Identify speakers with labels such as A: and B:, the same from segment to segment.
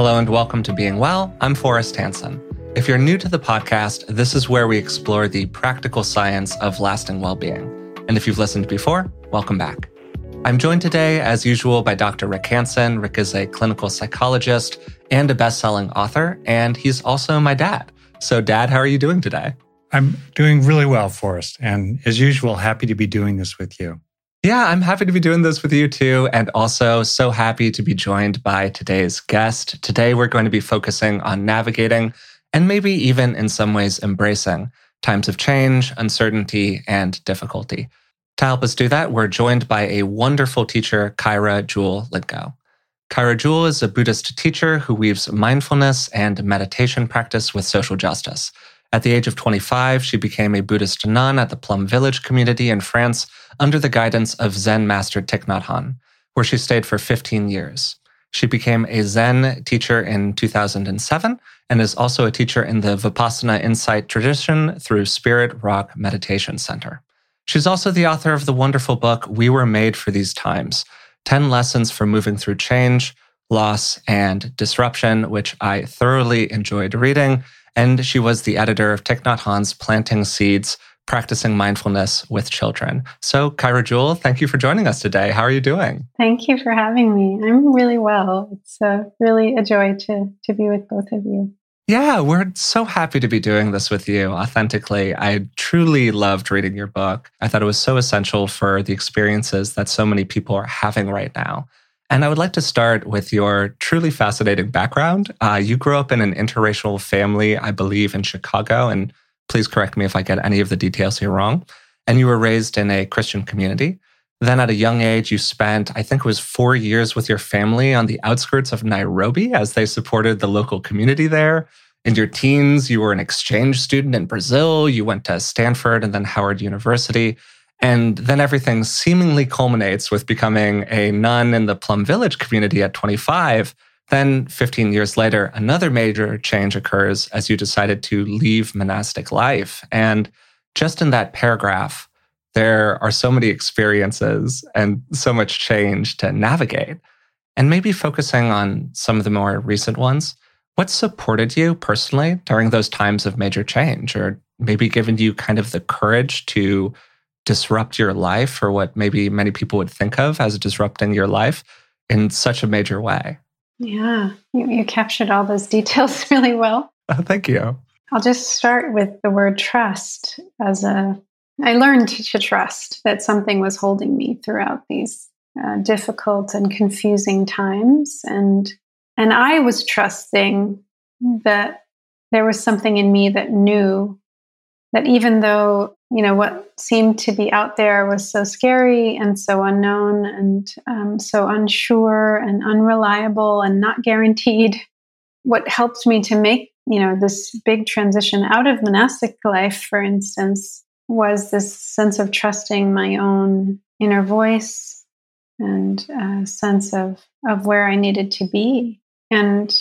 A: Hello and welcome to Being Well. I'm Forrest Hanson. If you're new to the podcast, this is where we explore the practical science of lasting well being. And if you've listened before, welcome back. I'm joined today, as usual, by Dr. Rick Hanson. Rick is a clinical psychologist and a best selling author, and he's also my dad. So, Dad, how are you doing today?
B: I'm doing really well, Forrest. And as usual, happy to be doing this with you.
A: Yeah, I'm happy to be doing this with you too. And also so happy to be joined by today's guest. Today, we're going to be focusing on navigating and maybe even in some ways embracing times of change, uncertainty, and difficulty. To help us do that, we're joined by a wonderful teacher, Kaira Jewel Lingo. Kaira Jewel is a Buddhist teacher who weaves mindfulness and meditation practice with social justice. At the age of 25, she became a Buddhist nun at the Plum Village community in France under the guidance of Zen master Thich Nhat Hanh, where she stayed for 15 years. She became a Zen teacher in 2007 and is also a teacher in the Vipassana Insight tradition through Spirit Rock Meditation Center. She's also the author of the wonderful book, We Were Made for These Times 10 Lessons for Moving Through Change, Loss, and Disruption, which I thoroughly enjoyed reading and she was the editor of Thich Nhat Hanh's Planting Seeds, Practicing Mindfulness with Children. So, Kaira Jewel, thank you for joining us today. How are you doing?
C: Thank you for having me. I'm really well. It's uh, really a joy to, to be with both of you.
A: Yeah, we're so happy to be doing this with you authentically. I truly loved reading your book. I thought it was so essential for the experiences that so many people are having right now. And I would like to start with your truly fascinating background. Uh, you grew up in an interracial family, I believe, in Chicago. And please correct me if I get any of the details here wrong. And you were raised in a Christian community. Then at a young age, you spent, I think it was four years with your family on the outskirts of Nairobi as they supported the local community there. In your teens, you were an exchange student in Brazil. You went to Stanford and then Howard University. And then everything seemingly culminates with becoming a nun in the Plum Village community at 25. Then, 15 years later, another major change occurs as you decided to leave monastic life. And just in that paragraph, there are so many experiences and so much change to navigate. And maybe focusing on some of the more recent ones, what supported you personally during those times of major change, or maybe given you kind of the courage to disrupt your life or what maybe many people would think of as disrupting your life in such a major way.
C: Yeah, you, you captured all those details really well.
A: Oh, thank you.
C: I'll just start with the word trust as a I learned to trust that something was holding me throughout these uh, difficult and confusing times and and I was trusting that there was something in me that knew that even though you know what seemed to be out there was so scary and so unknown and um, so unsure and unreliable and not guaranteed what helped me to make you know this big transition out of monastic life for instance was this sense of trusting my own inner voice and a sense of of where i needed to be. And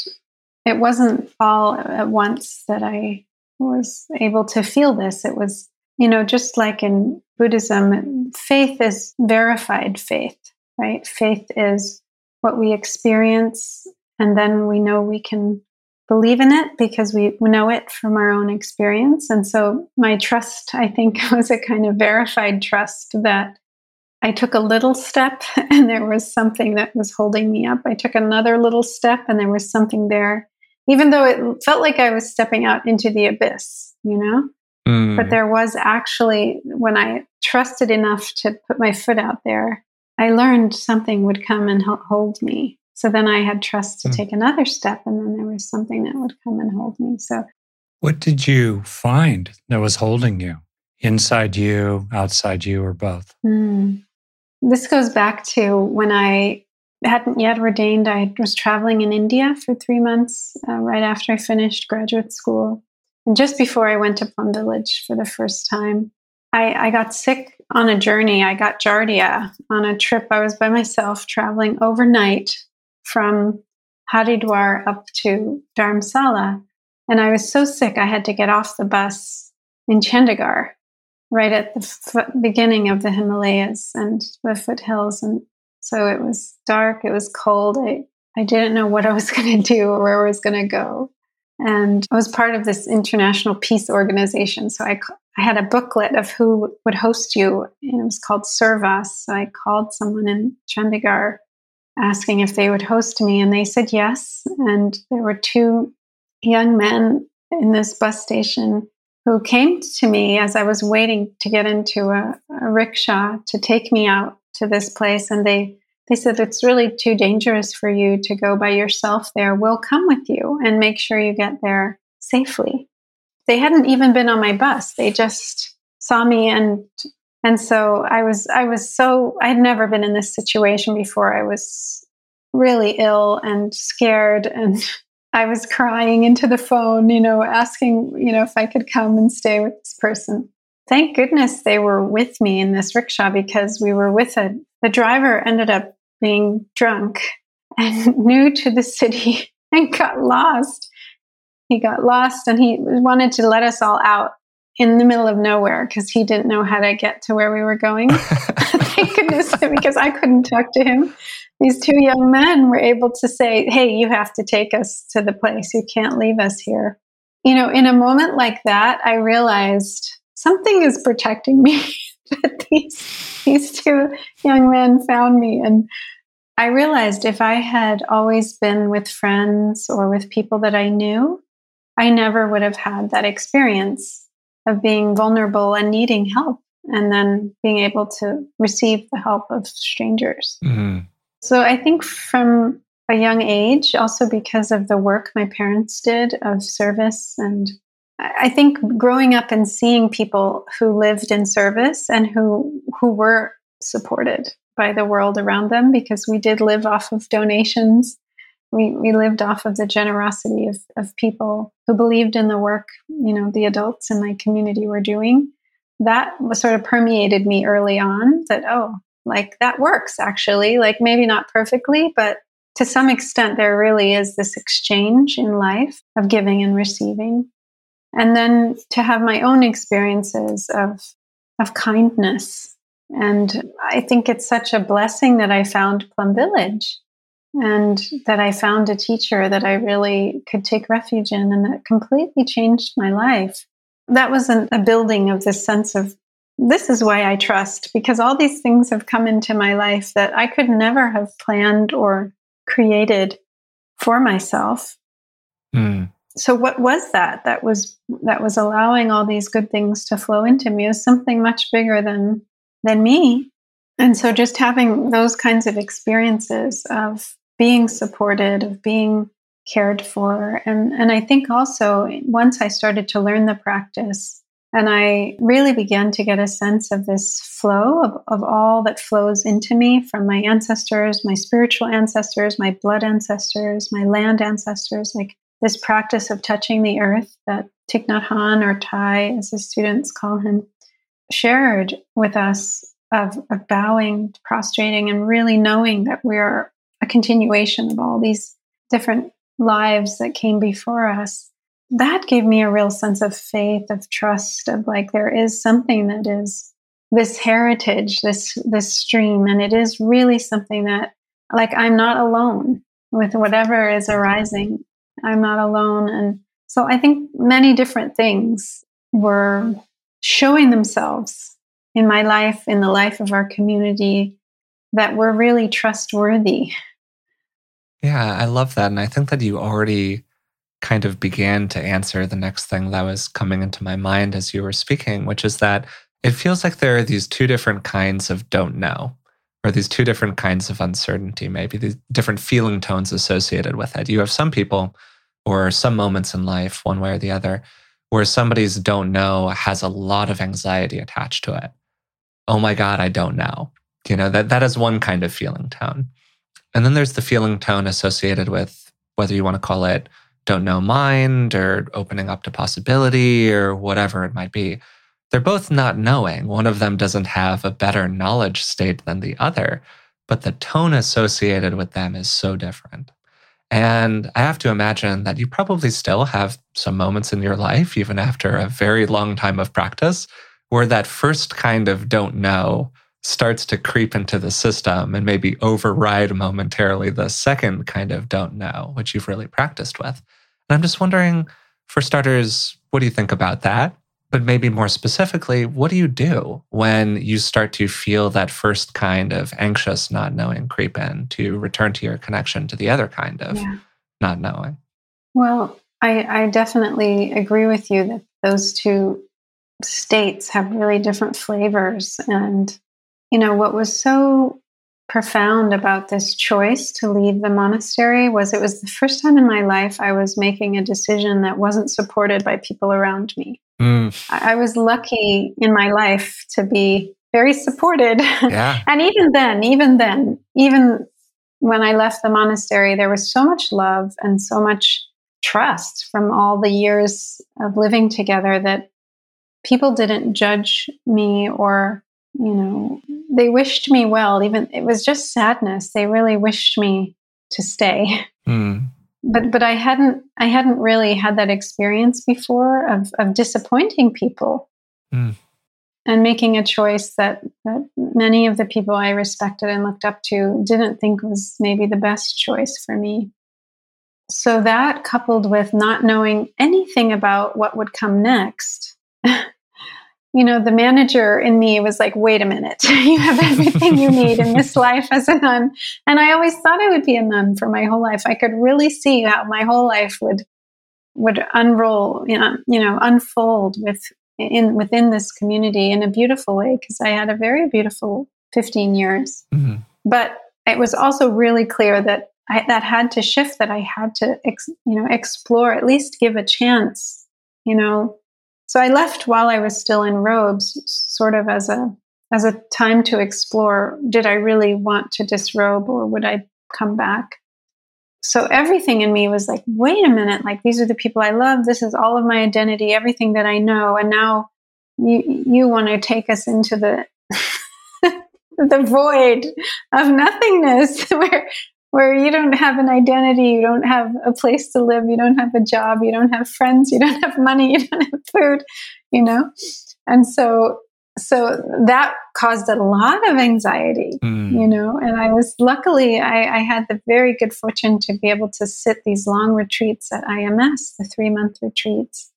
C: it wasn't all at once that i was able to feel this. It was, you know, just like in Buddhism, faith is verified faith, right? Faith is what we experience, and then we know we can believe in it because we know it from our own experience. And so my trust, I think, was a kind of verified trust that I took a little step and there was something that was holding me up. I took another little step and there was something there even though it felt like I was stepping out into the abyss, you know? Mm. But there was actually, when I trusted enough to put my foot out there, I learned something would come and hold me. So then I had trust to mm. take another step, and then there was something that would come and hold me. So,
B: what did you find that was holding you? Inside you, outside you, or both?
C: Mm. This goes back to when I hadn't yet ordained. I was traveling in India for three months uh, right after I finished graduate school. And just before I went to Plum Village for the first time, I, I got sick on a journey. I got Giardia on a trip. I was by myself traveling overnight from Haridwar up to Dharamsala. And I was so sick, I had to get off the bus in Chandigarh, right at the f- beginning of the Himalayas and the foothills. And so it was dark, it was cold. I I didn't know what I was going to do or where I was going to go. And I was part of this international peace organization. So I, I had a booklet of who would host you, and it was called Servas. So I called someone in Chandigarh asking if they would host me, and they said yes. And there were two young men in this bus station who came to me as I was waiting to get into a, a rickshaw to take me out to this place. And they, they said, It's really too dangerous for you to go by yourself there. We'll come with you and make sure you get there safely. They hadn't even been on my bus. They just saw me and and so I was I was so I had never been in this situation before. I was really ill and scared and I was crying into the phone, you know, asking, you know, if I could come and stay with this person. Thank goodness they were with me in this rickshaw because we were with a, the driver ended up being drunk and new to the city and got lost. He got lost and he wanted to let us all out in the middle of nowhere because he didn't know how to get to where we were going. Thank goodness because I couldn't talk to him these two young men were able to say, Hey, you have to take us to the place. You can't leave us here. You know, in a moment like that, I realized something is protecting me. that these, these two young men found me. And I realized if I had always been with friends or with people that I knew, I never would have had that experience of being vulnerable and needing help and then being able to receive the help of strangers. Mm-hmm. So I think from a young age, also because of the work my parents did of service and I think growing up and seeing people who lived in service and who who were supported by the world around them because we did live off of donations. We, we lived off of the generosity of, of people who believed in the work, you know, the adults in my community were doing. That was sort of permeated me early on that, oh, like that works actually like maybe not perfectly but to some extent there really is this exchange in life of giving and receiving and then to have my own experiences of of kindness and i think it's such a blessing that i found plum village and that i found a teacher that i really could take refuge in and that completely changed my life that was an, a building of this sense of this is why I trust because all these things have come into my life that I could never have planned or created for myself. Mm. So what was that? That was that was allowing all these good things to flow into me. Was something much bigger than than me. And so just having those kinds of experiences of being supported, of being cared for. And and I think also once I started to learn the practice, and I really began to get a sense of this flow of, of all that flows into me from my ancestors, my spiritual ancestors, my blood ancestors, my land ancestors, like this practice of touching the earth that Thich Nhat Hanh or Thay, as the students call him, shared with us of, of bowing, prostrating, and really knowing that we are a continuation of all these different lives that came before us that gave me a real sense of faith, of trust, of like there is something that is this heritage, this this stream, and it is really something that like I'm not alone with whatever is arising. I'm not alone, and so I think many different things were showing themselves in my life, in the life of our community, that were really trustworthy.
A: Yeah, I love that, and I think that you already kind of began to answer the next thing that was coming into my mind as you were speaking, which is that it feels like there are these two different kinds of don't know, or these two different kinds of uncertainty, maybe these different feeling tones associated with it. You have some people or some moments in life, one way or the other, where somebody's don't know has a lot of anxiety attached to it. Oh my God, I don't know. You know, that, that is one kind of feeling tone. And then there's the feeling tone associated with whether you want to call it don't know mind or opening up to possibility or whatever it might be. They're both not knowing. One of them doesn't have a better knowledge state than the other, but the tone associated with them is so different. And I have to imagine that you probably still have some moments in your life, even after a very long time of practice, where that first kind of don't know starts to creep into the system and maybe override momentarily the second kind of don't know, which you've really practiced with. And I'm just wondering, for starters, what do you think about that? But maybe more specifically, what do you do when you start to feel that first kind of anxious not knowing creep in to return to your connection to the other kind of yeah. not knowing?
C: Well, I, I definitely agree with you that those two states have really different flavors. And, you know, what was so profound about this choice to leave the monastery was it was the first time in my life I was making a decision that wasn't supported by people around me. Mm. I, I was lucky in my life to be very supported. Yeah. and even then, even then, even when I left the monastery, there was so much love and so much trust from all the years of living together that people didn't judge me or you know they wished me well even it was just sadness they really wished me to stay mm. But but i hadn't i hadn't really had that experience before of of disappointing people mm. and making a choice that that many of the people i respected and looked up to didn't think was maybe the best choice for me so that coupled with not knowing anything about what would come next you know, the manager in me was like, wait a minute, you have everything you need in this life as a nun. And I always thought I would be a nun for my whole life. I could really see how my whole life would would unroll, you know, you know unfold with in within this community in a beautiful way because I had a very beautiful 15 years. Mm-hmm. But it was also really clear that I, that had to shift. That I had to, ex, you know, explore at least give a chance. You know, so I left while I was still in robes, sort of as a as a time to explore. Did I really want to disrobe, or would I come back? So everything in me was like, wait a minute, like these are the people I love. This is all of my identity, everything that I know, and now you you want to take us into the the void of nothingness where where you don't have an identity, you don't have a place to live, you don't have a job, you don't have friends, you don't have money, you don't have food, you know? And so so that caused a lot of anxiety, mm. you know, and I was luckily I, I, had the very good fortune to be able to sit these long retreats at IMS, the three month retreats,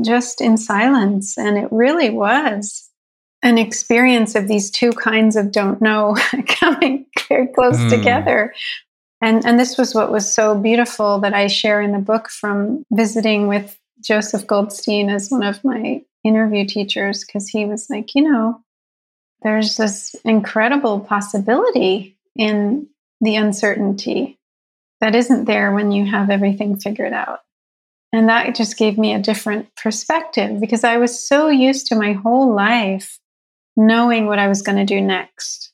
C: just in silence. And it really was an experience of these two kinds of don't know coming very close mm. together and, and this was what was so beautiful that I share in the book from visiting with Joseph Goldstein as one of my interview teachers, because he was like, you know, there's this incredible possibility in the uncertainty that isn't there when you have everything figured out. And that just gave me a different perspective because I was so used to my whole life knowing what I was going to do next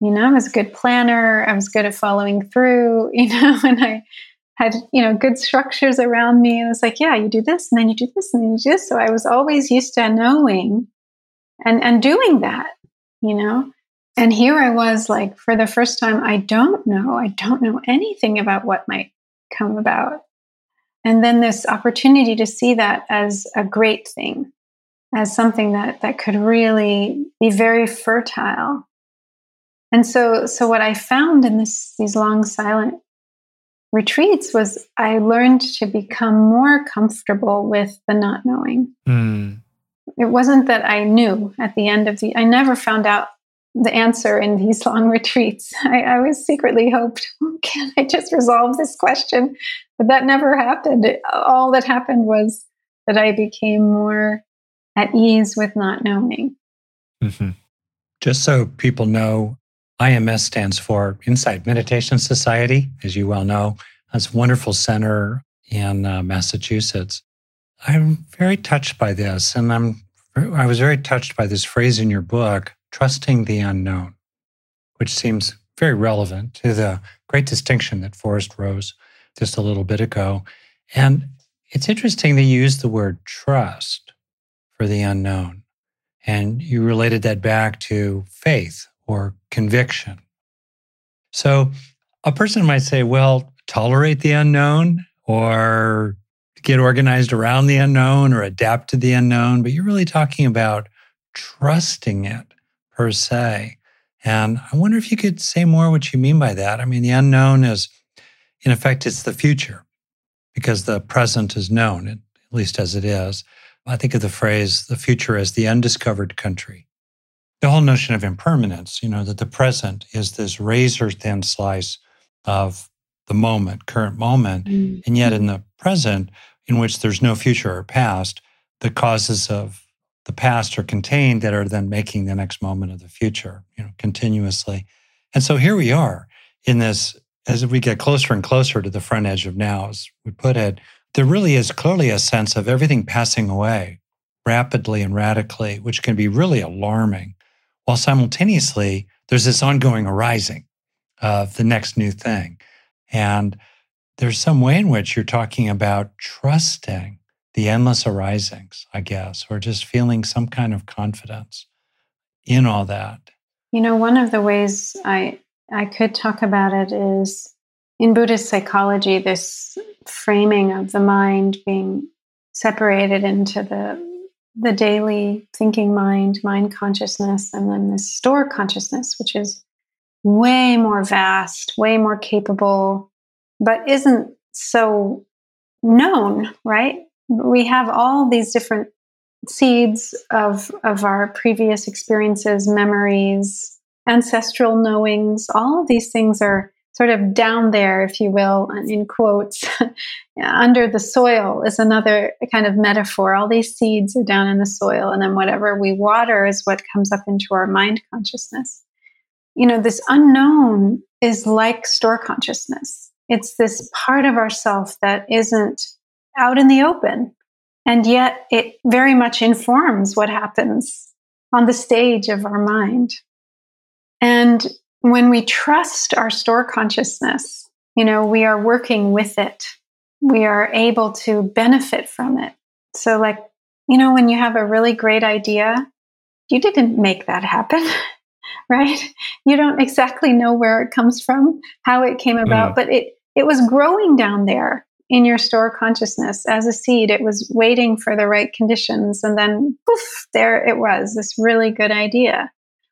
C: you know, I was a good planner. I was good at following through, you know, and I had, you know, good structures around me. It was like, yeah, you do this and then you do this and then you do this. So I was always used to knowing and, and doing that, you know. And here I was like, for the first time, I don't know. I don't know anything about what might come about. And then this opportunity to see that as a great thing, as something that, that could really be very fertile and so, so what I found in this, these long silent retreats was I learned to become more comfortable with the not knowing. Mm. It wasn't that I knew at the end of the, I never found out the answer in these long retreats. I, I always secretly hoped, oh, can I just resolve this question? But that never happened. It, all that happened was that I became more at ease with not knowing.
B: Mm-hmm. Just so people know, IMS stands for Insight Meditation Society, as you well know. That's a wonderful center in uh, Massachusetts. I'm very touched by this, and I'm I was very touched by this phrase in your book, trusting the unknown, which seems very relevant to the great distinction that Forrest rose just a little bit ago. And it's interesting that you used the word trust for the unknown. And you related that back to faith or conviction. So a person might say, well, tolerate the unknown or get organized around the unknown or adapt to the unknown, but you're really talking about trusting it per se. And I wonder if you could say more what you mean by that. I mean, the unknown is, in effect, it's the future because the present is known, at least as it is. I think of the phrase, the future as the undiscovered country. The whole notion of impermanence, you know, that the present is this razor thin slice of the moment, current moment. Mm-hmm. And yet in the present, in which there's no future or past, the causes of the past are contained that are then making the next moment of the future, you know, continuously. And so here we are in this, as we get closer and closer to the front edge of now, as we put it, there really is clearly a sense of everything passing away rapidly and radically, which can be really alarming, while simultaneously there's this ongoing arising of the next new thing. And there's some way in which you're talking about trusting the endless arisings, I guess, or just feeling some kind of confidence in all that.
C: You know, one of the ways I I could talk about it is in Buddhist psychology, this framing of the mind being separated into the the daily thinking mind, mind consciousness, and then the store consciousness, which is way more vast, way more capable, but isn't so known, right? We have all these different seeds of, of our previous experiences, memories, ancestral knowings. All of these things are sort of down there, if you will, in quotes, under the soil is another kind of metaphor. All these seeds are down in the soil, and then whatever we water is what comes up into our mind consciousness. You know, this unknown is like store consciousness. It's this part of ourself that isn't out in the open. And yet it very much informs what happens on the stage of our mind. And when we trust our store consciousness, you know, we are working with it. We are able to benefit from it. So, like, you know, when you have a really great idea, you didn't make that happen, right? You don't exactly know where it comes from, how it came about, mm. but it it was growing down there in your store consciousness as a seed. It was waiting for the right conditions, and then poof, there it was, this really good idea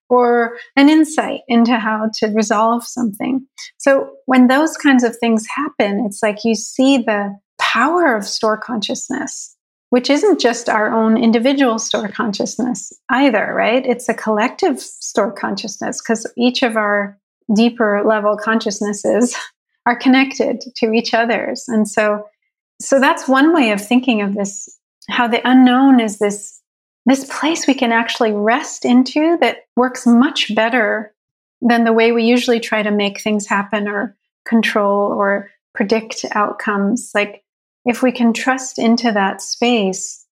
C: or an insight into how to resolve something. So when those kinds of things happen, it's like you see the power of store consciousness, which isn't just our own individual store consciousness either, right? It's a collective store consciousness because each of our deeper level consciousnesses are connected to each other's. And so so that's one way of thinking of this how the unknown is this this place we can actually rest into that works much better than the way we usually try to make things happen or control or predict outcomes. Like if we can trust into that space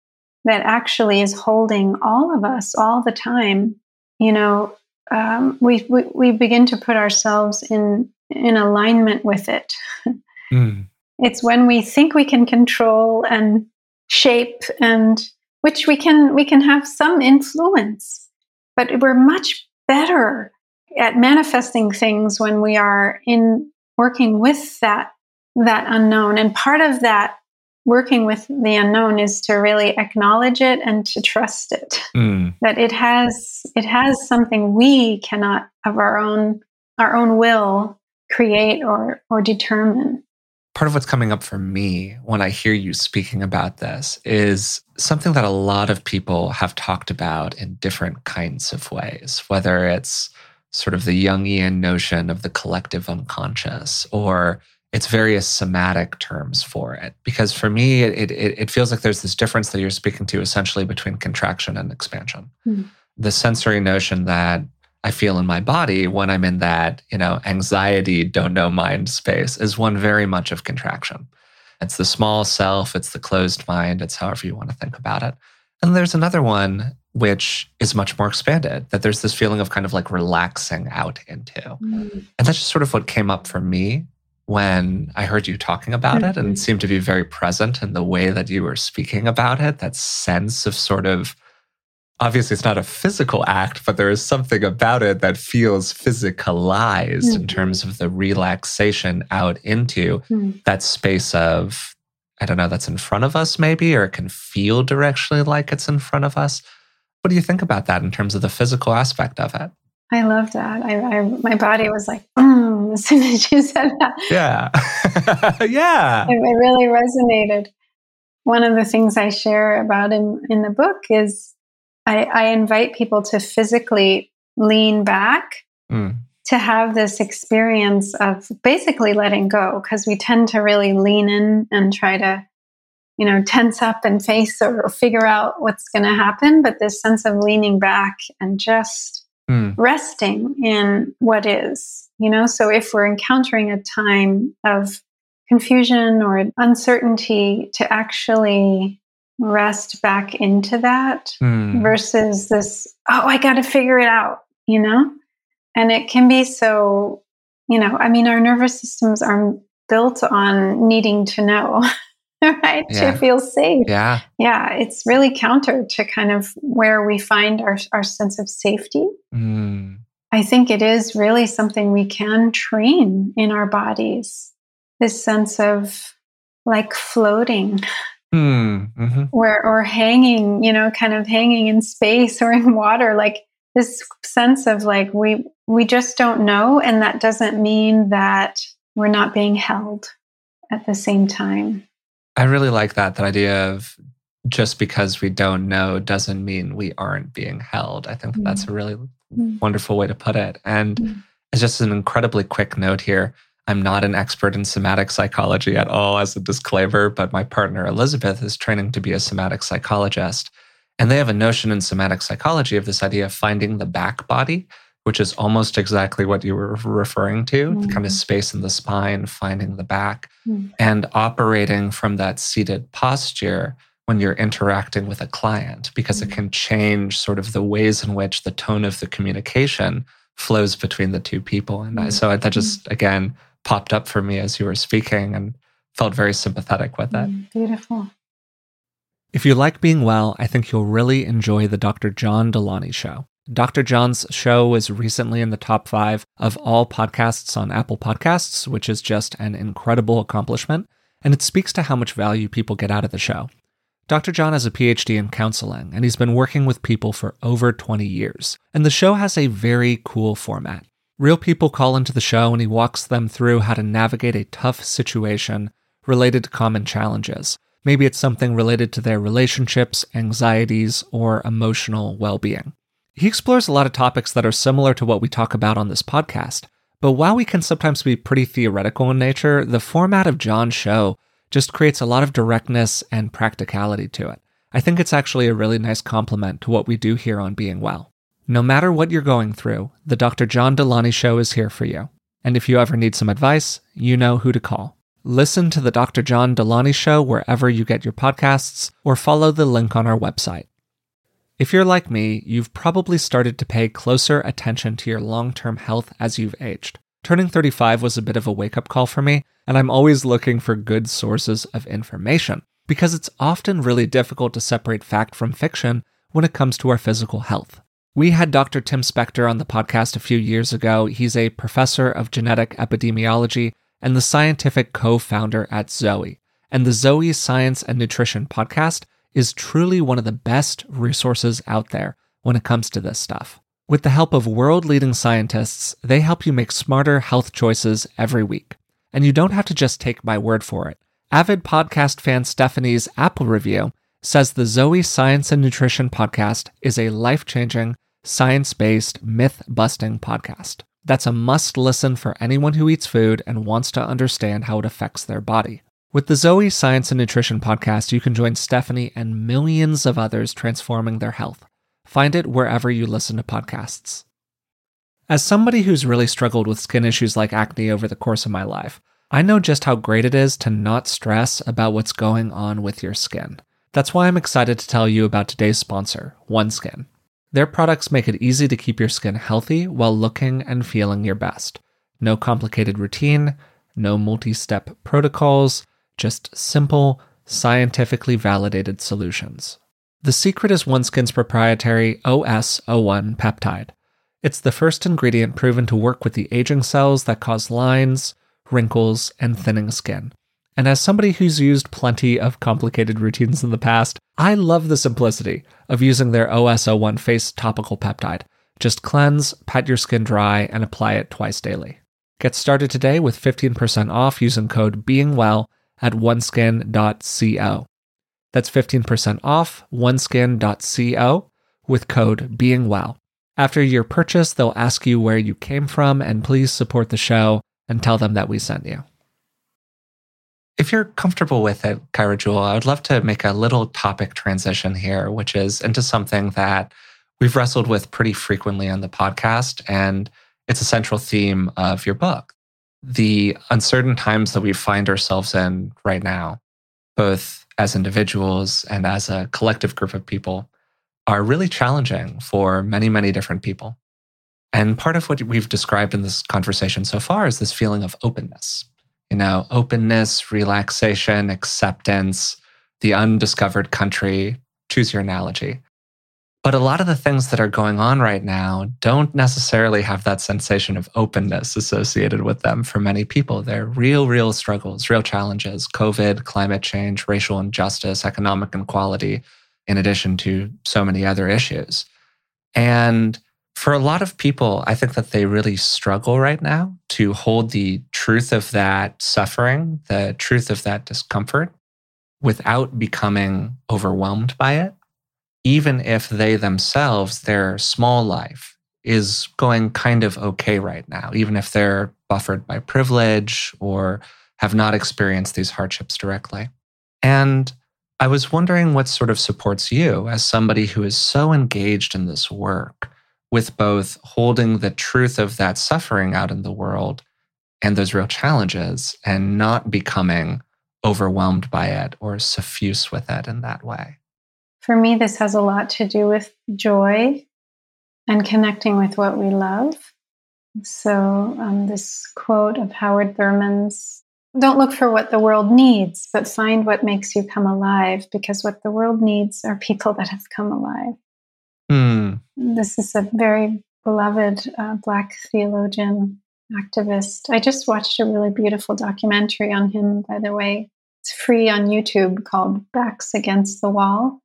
C: that actually is holding all of us all the time, you know, um, we, we, we begin to put ourselves in in alignment with it. Mm. It's when we think we can control and shape and which we can we can have some influence but we're much better at manifesting things when we are in working with that that unknown. And part of that working with the unknown is to really acknowledge it and to trust it. Mm. that it has it has something we cannot of our own our own will create or or determine
A: part of what's coming up for me when I hear you speaking about this is something that a lot of people have talked about in different kinds of ways, whether it's sort of the Jungian notion of the collective unconscious or its various somatic terms for it. Because for me, it, it, it feels like there's this difference that you're speaking to essentially between contraction and expansion. Mm. The sensory notion that I feel in my body when I'm in that, you know, anxiety, don't know mind space is one very much of contraction. It's the small self, it's the closed mind, it's however you want to think about it. And there's another one which is much more expanded, that there's this feeling of kind of like relaxing out into. Mm. And that's just sort of what came up for me when I heard you talking about mm-hmm. it and it seemed to be very present in the way that you were speaking about it, that sense of sort of obviously it's not a physical act, but there is something about it that feels physicalized mm-hmm. in terms of the relaxation out into mm-hmm. that space of, I don't know, that's in front of us maybe, or it can feel directionally like it's in front of us. What do you think about that in terms of the physical aspect of it?
C: I love that. I, I my body was like, mm, as soon as you said that.
A: Yeah. yeah.
C: It, it, really resonated. One of the things I share about in, in the book is I, I invite people to physically lean back mm. to have this experience of basically letting go because we tend to really lean in and try to you know, tense up and face or figure out what's going to happen, but this sense of leaning back and just mm. resting in what is, you know. So if we're encountering a time of confusion or uncertainty, to actually rest back into that mm. versus this, oh, I got to figure it out, you know? And it can be so, you know, I mean, our nervous systems are built on needing to know. right? Yeah. To feel safe.
A: Yeah.
C: Yeah. It's really counter to kind of where we find our, our sense of safety. Mm. I think it is really something we can train in our bodies. This sense of like floating. Mm, mm-hmm. Or, or hanging, you know, kind of hanging in space or in water, like this sense of like we we just don't know, and that doesn't mean that we're not being held at the same time.
A: I really like that, that idea of just because we don't know doesn't mean we aren't being held. I think mm-hmm. that's a really mm-hmm. wonderful way to put it. And mm-hmm. it's just an incredibly quick note here. I'm not an expert in somatic psychology at all, as a disclaimer, but my partner Elizabeth is training to be a somatic psychologist. And they have a notion in somatic psychology of this idea of finding the back body, which is almost exactly what you were referring to mm. the kind of mm. space in the spine, finding the back, mm. and operating from that seated posture when you're interacting with a client, because mm. it can change sort of the ways in which the tone of the communication flows between the two people. And I, mm. so that just, mm. again, popped up for me as you were speaking and felt very sympathetic with it.
C: Mm, beautiful.
A: If you like being well, I think you'll really enjoy the Dr. John Delony show. Dr. John's show was recently in the top five of all podcasts on Apple Podcasts, which is just an incredible accomplishment, and it speaks to how much value people get out of the show. Dr. John has a PhD in counseling, and he's been working with people for over 20 years. And the show has a very cool format. Real people call into the show, and he walks them through how to navigate a tough situation related to common challenges. Maybe it's something related to their relationships, anxieties, or emotional well being. He explores a lot of topics that are similar to what we talk about on this podcast. But while we can sometimes be pretty theoretical in nature, the format of John's show just creates a lot of directness and practicality to it. I think it's actually a really nice complement to what we do here on Being Well. No matter what you're going through, the Dr. John Delony Show is here for you. And if you ever need some advice, you know who to call. Listen to the Dr. John Delony Show wherever you get your podcasts, or follow the link on our website. If you're like me, you've probably started to pay closer attention to your long term health as you've aged. Turning 35 was a bit of a wake up call for me, and I'm always looking for good sources of information because it's often really difficult to separate fact from fiction when it comes to our physical health. We had Dr. Tim Spector on the podcast a few years ago. He's a professor of genetic epidemiology and the scientific co founder at Zoe. And the Zoe Science and Nutrition podcast is truly one of the best resources out there when it comes to this stuff. With the help of world leading scientists, they help you make smarter health choices every week. And you don't have to just take my word for it. Avid podcast fan Stephanie's Apple review says the Zoe Science and Nutrition podcast is a life changing, science based, myth busting podcast. That's a must listen for anyone who eats food and wants to understand how it affects their body. With the Zoe Science and Nutrition podcast, you can join Stephanie and millions of others transforming their health. Find it wherever you listen to podcasts. As somebody who's really struggled with skin issues like acne over the course of my life, I know just how great it is to not stress about what's going on with your skin. That's why I'm excited to tell you about today's sponsor, OneSkin. Their products make it easy to keep your skin healthy while looking and feeling your best. No complicated routine, no multi step protocols just simple, scientifically validated solutions. The secret is OneSkin's proprietary OS01 peptide. It's the first ingredient proven to work with the aging cells that cause lines, wrinkles, and thinning skin. And as somebody who's used plenty of complicated routines in the past, I love the simplicity of using their OS01 face topical peptide Just cleanse, pat your skin dry, and apply it twice daily. Get started today with 15% off using code BEINGWELL at oneskin.co. That's 15% off oneskin.co with code BEINGWELL. After your purchase, they'll ask you where you came from, and please support the show and tell them that we sent you. If you're comfortable with it, Kaira Jewel, I would love to make a little topic transition here, which is into something that we've wrestled with pretty frequently on the podcast. And it's a central theme of your book. The uncertain times that we find ourselves in right now, both as individuals and as a collective group of people, are really challenging for many, many different people. And part of what we've described in this conversation so far is this feeling of openness. You know, openness, relaxation, acceptance, the undiscovered country, choose your analogy. But a lot of the things that are going on right now don't necessarily have that sensation of openness associated with them for many people. They're real, real struggles, real challenges COVID, climate change, racial injustice, economic inequality, in addition to so many other issues. And for a lot of people, I think that they really struggle right now to hold the truth of that suffering, the truth of that discomfort, without becoming overwhelmed by it, even if they themselves, their small life, is going kind of okay right now, even if they're buffered by privilege or have not experienced these hardships directly. And I was wondering what sort of supports you as somebody who is so engaged in this work with both holding the truth of that suffering out in the world and those real challenges and not becoming overwhelmed by it or suffused with it in that way.
C: For me, this has a lot to do with joy and connecting with what we love. So, um, this quote of Howard Thurman's don't look for what the world needs, but find what makes you come alive, because what the world needs are people that have come alive. Mm. This is a very beloved uh, Black theologian activist. I just watched a really beautiful documentary on him, by the way. It's free on YouTube called Backs Against the Wall.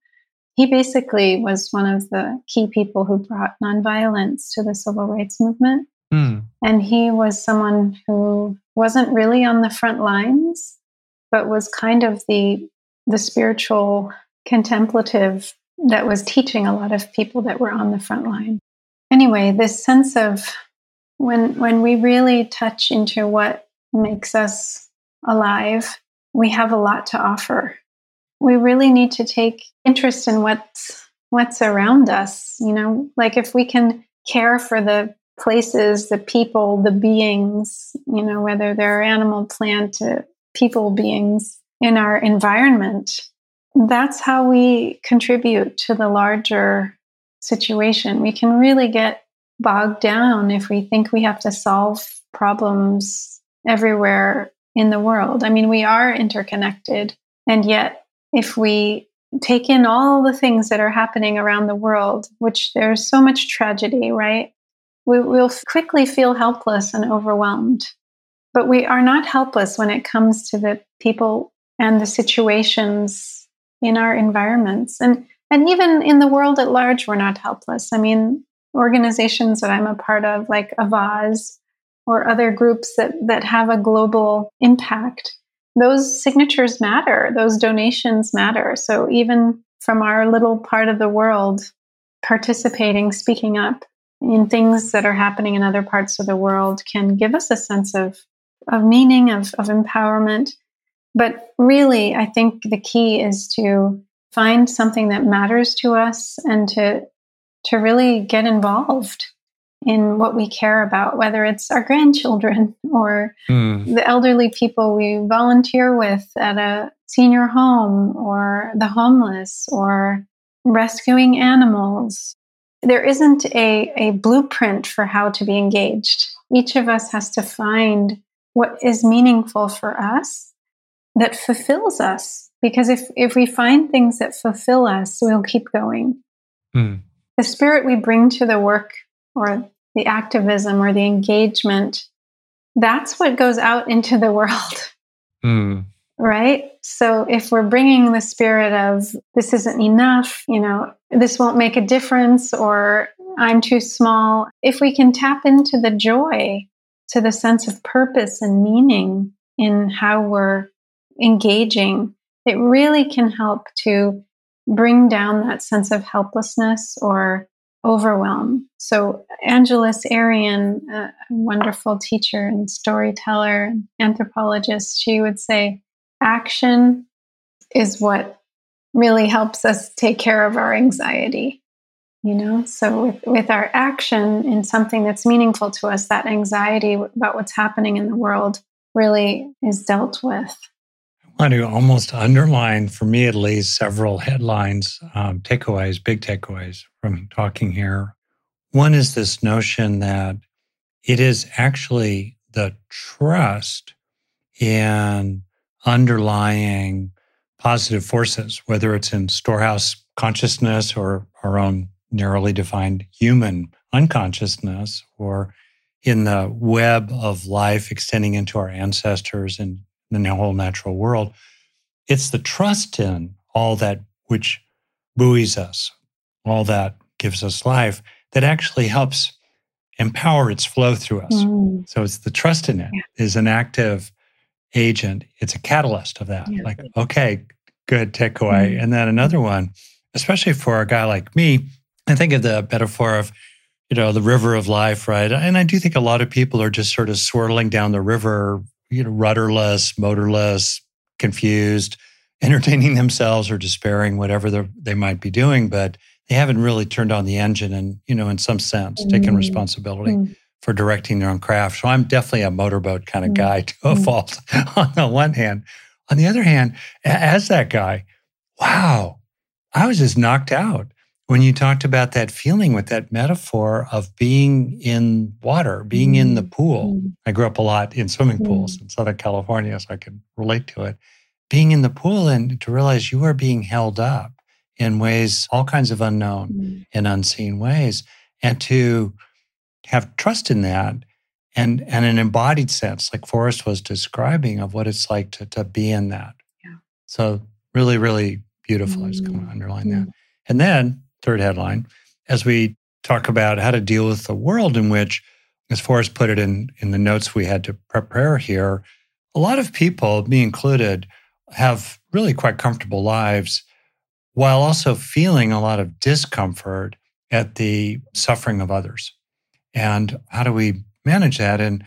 C: He basically was one of the key people who brought nonviolence to the civil rights movement. Mm. And he was someone who wasn't really on the front lines, but was kind of the the spiritual contemplative that was teaching a lot of people that were on the front line. Anyway, this sense of when when we really touch into what makes us alive, we have a lot to offer. We really need to take interest in what's what's around us, you know, like if we can care for the places, the people, the beings, you know, whether they're animal, plant, uh, people beings in our environment, that's how we contribute to the larger situation. We can really get bogged down if we think we have to solve problems everywhere in the world. I mean, we are interconnected. And yet, if we take in all the things that are happening around the world, which there's so much tragedy, right? We will quickly feel helpless and overwhelmed. But we are not helpless when it comes to the people and the situations in our environments. And, and even in the world at large, we're not helpless. I mean, organizations that I'm a part of, like Avaaz or other groups that, that have a global impact, those signatures matter, those donations matter. So even from our little part of the world, participating, speaking up in things that are happening in other parts of the world can give us a sense of, of meaning, of, of empowerment. But really, I think the key is to find something that matters to us and to to really get involved in what we care about, whether it's our grandchildren or mm. the elderly people we volunteer with at a senior home or the homeless or rescuing animals there isn't a, a blueprint for how to be engaged. Each of us has to find what is meaningful for us that fulfills us. Because if, if we find things that fulfill us, we'll keep going. Mm. The spirit we bring to the work or the activism or the engagement, that's what goes out into the world. Mm. right? So if we're bringing the spirit of this isn't enough, you know, this won't make a difference, or I'm too small, if we can tap into the joy, to the sense of purpose and meaning in how we're engaging, it really can help to bring down that sense of helplessness or overwhelm. So, Angeles Arrien, a wonderful teacher and storyteller, anthropologist, she would say, action is what really helps us take care of our anxiety. You know, so with, with our action in something that's meaningful to us, that anxiety about what's happening in the world really is dealt with.
B: Want to almost underline, for me at least, several headlines, um, takeaways, big takeaways from talking here. One is this notion that it is actually the trust in underlying positive forces, whether it's in storehouse consciousness or our own narrowly defined human unconsciousness or in the web of life extending into our ancestors and the whole natural world. It's the trust in all that which buoys us, all that gives us life, that actually helps empower its flow through us. Mm. So it's the trust in it yeah. is an active agent. It's a catalyst of that. Yeah. Like, okay, good takeaway. Mm. And then another one, especially for a guy like me, I think of the metaphor of, you know, the river of life, right? And I do think a lot of people are just sort of swirling down the river, you know, rudderless, motorless, confused, entertaining themselves or despairing, whatever they might be doing, but they haven't really turned on the engine and, you know, in some sense, mm. taken responsibility. Mm for directing their own craft. So I'm definitely a motorboat kind of mm. guy to a mm. fault on the one hand. On the other hand, as that guy, wow, I was just knocked out when you talked about that feeling with that metaphor of being in water, being in the pool. Mm. I grew up a lot in swimming pools in Southern California, so I can relate to it. Being in the pool and to realize you are being held up in ways, all kinds of unknown and unseen ways, and to have trust in that and and an embodied sense, like Forrest was describing, of what it's like to to be in that. Yeah. So really, really beautiful. Mm. I just going to underline that. And then third headline, as we talk about how to deal with the world in which, as Forrest put it in in the notes we had to prepare here, a lot of people, me included, have really quite comfortable lives while also feeling a lot of discomfort at the suffering of others. And how do we manage that? And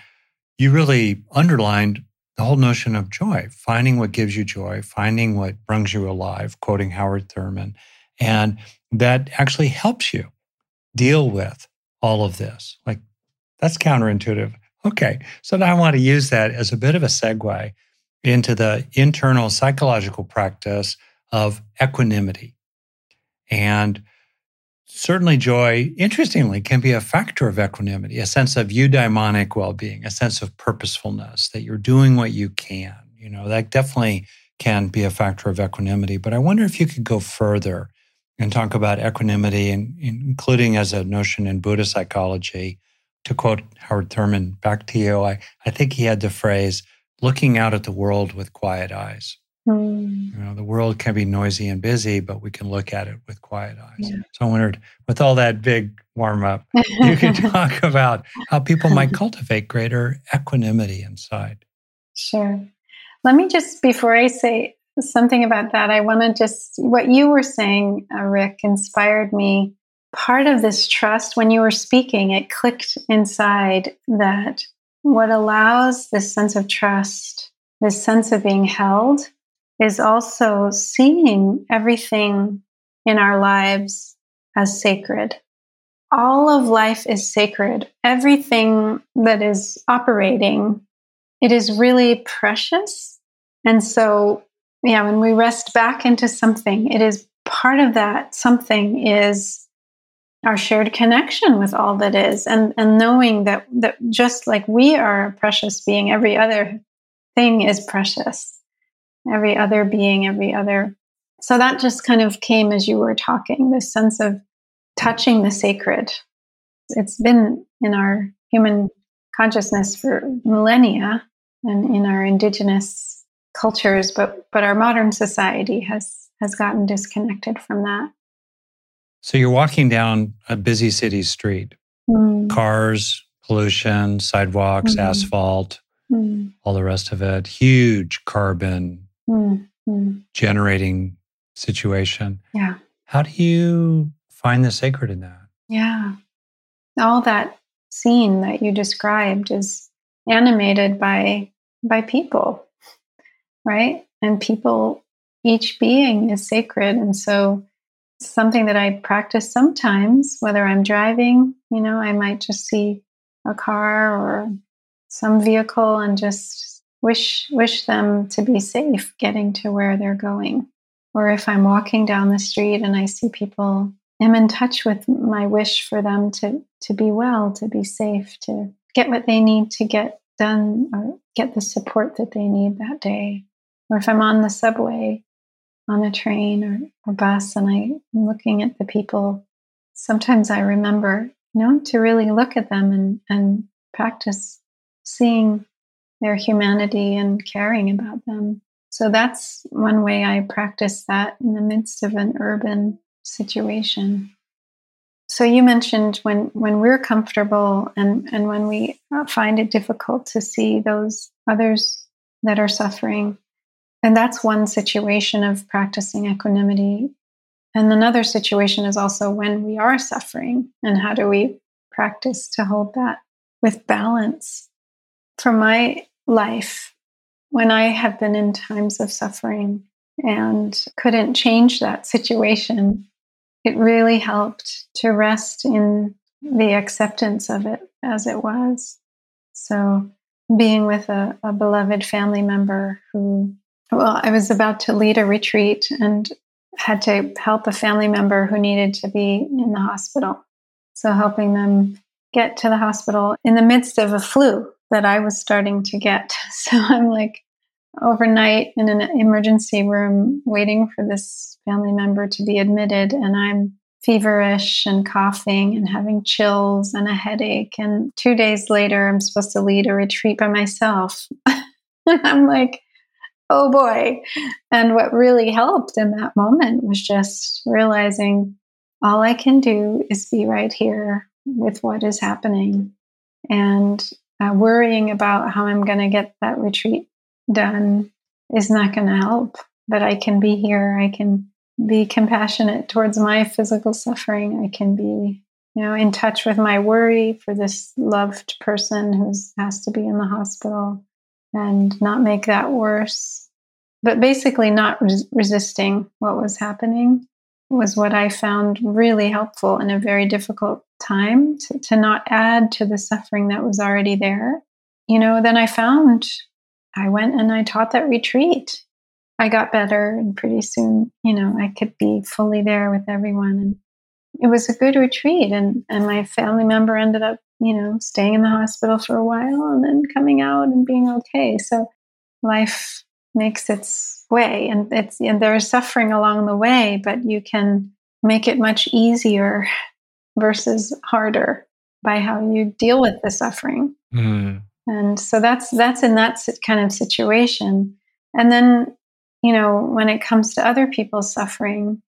B: you really underlined the whole notion of joy, finding what gives you joy, finding what brings you alive, quoting Howard Thurman. And that actually helps you deal with all of this. Like, that's counterintuitive. Okay. So now I want to use that as a bit of a segue into the internal psychological practice of equanimity. And certainly joy, interestingly, can be a factor of equanimity, a sense of eudaimonic well being, a sense of purposefulness, that you're doing what you can. You know, that definitely can be a factor of equanimity. But I wonder if you could go further and talk about equanimity, and including as a notion in Buddhist psychology. To quote Howard Thurman back to you, I, I think he had the phrase, looking out at the world with quiet eyes. Mm. You know, the world can be noisy and busy, but we can look at it with quiet eyes. Yeah. So I wondered, with all that big warm up, you could talk about how people might cultivate greater equanimity inside.
C: Sure. Let me just, before I say something about that, I want to just, what you were saying, uh, Rick, inspired me. Part of this trust, when you were speaking, it clicked inside that what allows this sense of trust, this sense of being held, is also seeing everything in our lives as sacred. All of life is sacred. Everything that is operating, it is really precious. And so, yeah, when we rest back into something, it is part of that something is our shared connection with all that is and and knowing that that just like we are a precious being every other thing is precious every other being, every other. So that just kind of came as you were talking this sense of touching the sacred. It's been in our human consciousness for millennia and in our indigenous cultures, but but our modern society has has gotten disconnected from that.
B: So you're walking down a busy city street,
C: Mm,
B: cars, pollution, sidewalks,
C: Mhm.
B: asphalt,
C: mm,
B: all the rest of it. Huge carbon
C: mm, mm.
B: generating situation.
C: Yeah.
B: How do you find the sacred in that?
C: Yeah. All that scene that you described is animated by by people, right? And people each being is sacred and so something that I practice sometimes whether I'm driving, you know, I might just see a car or some vehicle and just wish wish them to be safe getting to where they're going. Or if I'm walking down the street and I see people am in touch with my wish for them to to be well, to be safe, to get what they need to get done or get the support that they need that day. Or if I'm on the subway, on a train or, or bus and I'm looking at the people, sometimes I remember, you know, to really look at them and, and practice seeing their humanity and caring about them. So that's one way I practice that in the midst of an urban situation. So you mentioned when when we're comfortable and and when we find it difficult to see those others that are suffering, and that's one situation of practicing equanimity. And another situation is also when we are suffering, and how do we practice to hold that with balance? For my life, when I have been in times of suffering and couldn't change that situation, it really helped to rest in the acceptance of it as it was. So, being with a, a, beloved family member who, well, I was about to lead a retreat and had to help a family member who needed to be in the hospital. So, helping them get to the hospital in the midst of a flu that I was starting to get. So, I'm like, overnight in an emergency room waiting for this family member to be admitted and I'm feverish and coughing and having chills and a headache and 2 days later I'm supposed to lead a retreat by myself. and I'm like oh boy. And what really helped in that moment was just realizing all I can do is be right here with what is happening and uh, worrying about how I'm going to get that retreat done is not going to help. But I can be here. I can be compassionate towards my physical suffering. I can be, you know, in touch with my worry for this loved person who has to be in the hospital and not make that worse. But basically, not res- resisting what was happening was what I found really helpful in a very difficult time to, to not add to the suffering that was already there. You know, then I found I went and I taught that retreat. I got better, and pretty soon, you know, I could be fully there with everyone. And it was a good retreat. And, and my family member ended up, you know, staying in the hospital for a while and then coming out and being okay. So life makes its way, and it's and there's suffering along the way, but you can make it much easier versus harder by how you deal with the suffering.
B: Mm.
C: And so that's that's in that kind of situation. And then, you know, when it comes to other people's suffering,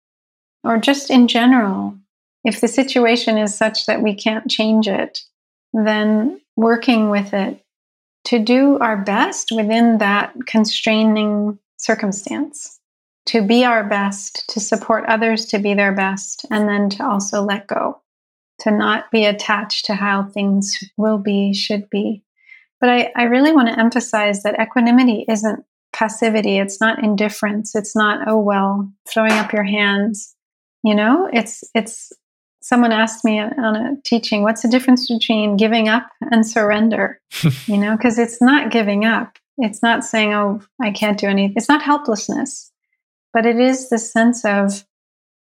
C: or just in general, if the situation is such that we can't change it, then working with it to do our best within that constraining circumstance, to be our best, to support others to be their best, and then to also let go, to not be attached to how things will be, should be, but I, I really want to emphasize that equanimity isn't passivity. It's not indifference. It's not, oh, well, throwing up your hands. You know, it's, it's, someone asked me on a teaching, what's the difference between giving up and surrender? you know, because it's not giving up. It's not saying, oh, I can't do anything. It's not helplessness, but it is the sense of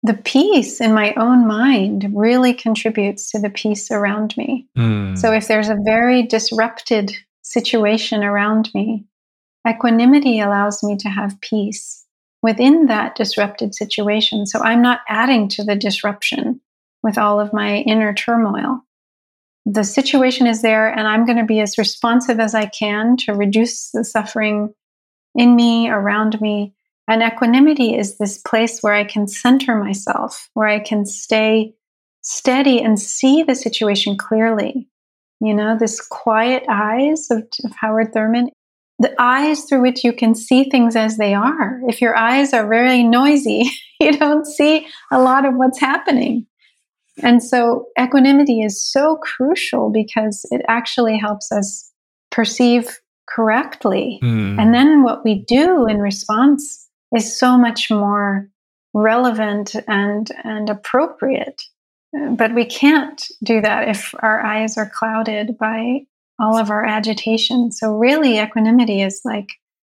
C: the peace in my own mind really contributes to the peace around me.
B: Mm.
C: So if there's a very disrupted situation around me. Equanimity allows me to have peace within that disrupted situation. So I'm not adding to the disruption with all of my inner turmoil. The situation is there, and I'm going to be as responsive as I can to reduce the suffering in me, around me. And equanimity is this place where I can center myself, where I can stay steady and see the situation clearly. You know, this quiet eyes of, of Howard Thurman, the eyes through which you can see things as they are. If your eyes are very noisy, you don't see a lot of what's happening. And so equanimity is so crucial because it actually helps us perceive correctly. Mm. And then what we do in response is so much more relevant and, and appropriate. But we can't do that if our eyes are clouded by all of our agitation. So, really, equanimity is like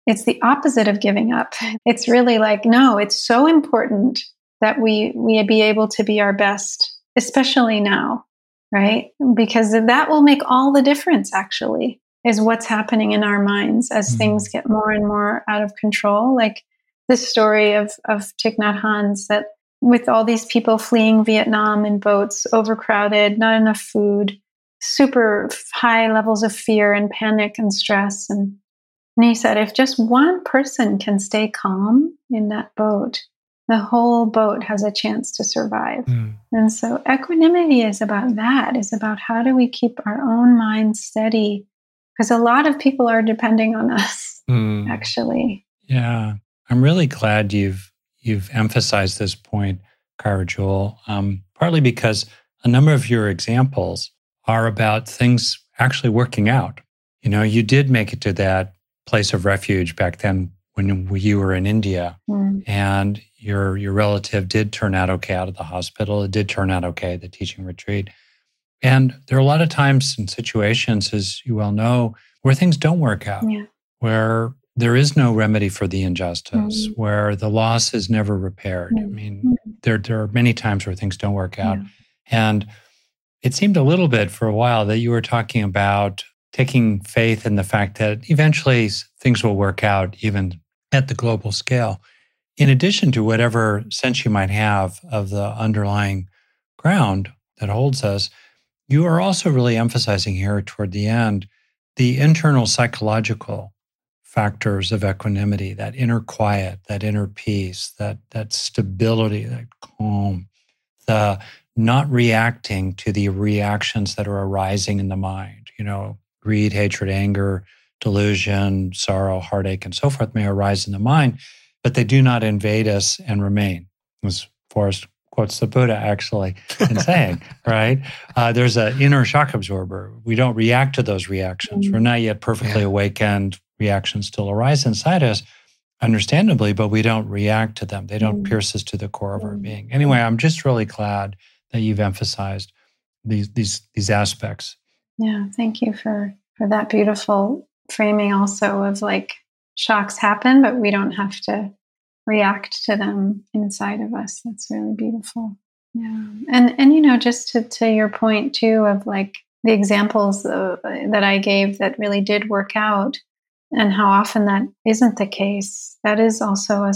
C: it's the opposite of giving up. It's really like, no, it's so important that we, we be able to be our best especially now, right? Because that will make all the difference, actually, is what's happening in our minds as mm-hmm. things get more and more out of control. Like this story of, of Thich Nhat Hanh's that with all these people fleeing Vietnam in boats, overcrowded, not enough food, super high levels of fear and panic and stress. And, and he said, if just one person can stay calm in that boat, the whole boat has a chance to survive. Mm. And so equanimity is about that, is about how do we keep our own minds steady? Because a lot of people are depending on us, mm. actually.
B: Yeah. I'm really glad you've you've emphasized this point, Kaira Jewel, um, partly because a number of your examples are about things actually working out. You know, you did make it to that place of refuge back then when you were in India, mm. and your your relative did turn out okay out of the hospital. It did turn out okay, the teaching retreat. And there are a lot of times and situations, as you well know, where things don't work out, yeah. where there is no remedy for the injustice, mm-hmm. where the loss is never repaired. Mm-hmm. I mean, mm-hmm. there, there are many times where things don't work out. Yeah. And it seemed a little bit for a while that you were talking about taking faith in the fact that eventually things will work out, even at the global scale in addition to whatever sense you might have of the underlying ground that holds us, you are also really emphasizing here toward the end the internal psychological factors of equanimity, that inner quiet, that inner peace, that, that stability, that calm, the not reacting to the reactions that are arising in the mind. You know, greed, hatred, anger, delusion, sorrow, heartache, and so forth may arise in the mind but they do not invade us and remain. As Forrest quotes the Buddha actually in saying, right? Uh, there's an inner shock absorber. We don't react to those reactions. We're not yet perfectly yeah. awakened. Reactions still arise inside us, understandably, but we don't react to them. They don't mm-hmm. pierce us to the core of our mm-hmm. being. Anyway, I'm just really glad that you've emphasized these these these aspects.
C: Yeah, thank you for for that beautiful framing also of like shocks happen, but we don't have to react to them inside of us. That's really beautiful. Yeah. And and you know, just to to your point too of like the examples of, that I gave that really did work out and how often that isn't the case. That is also a,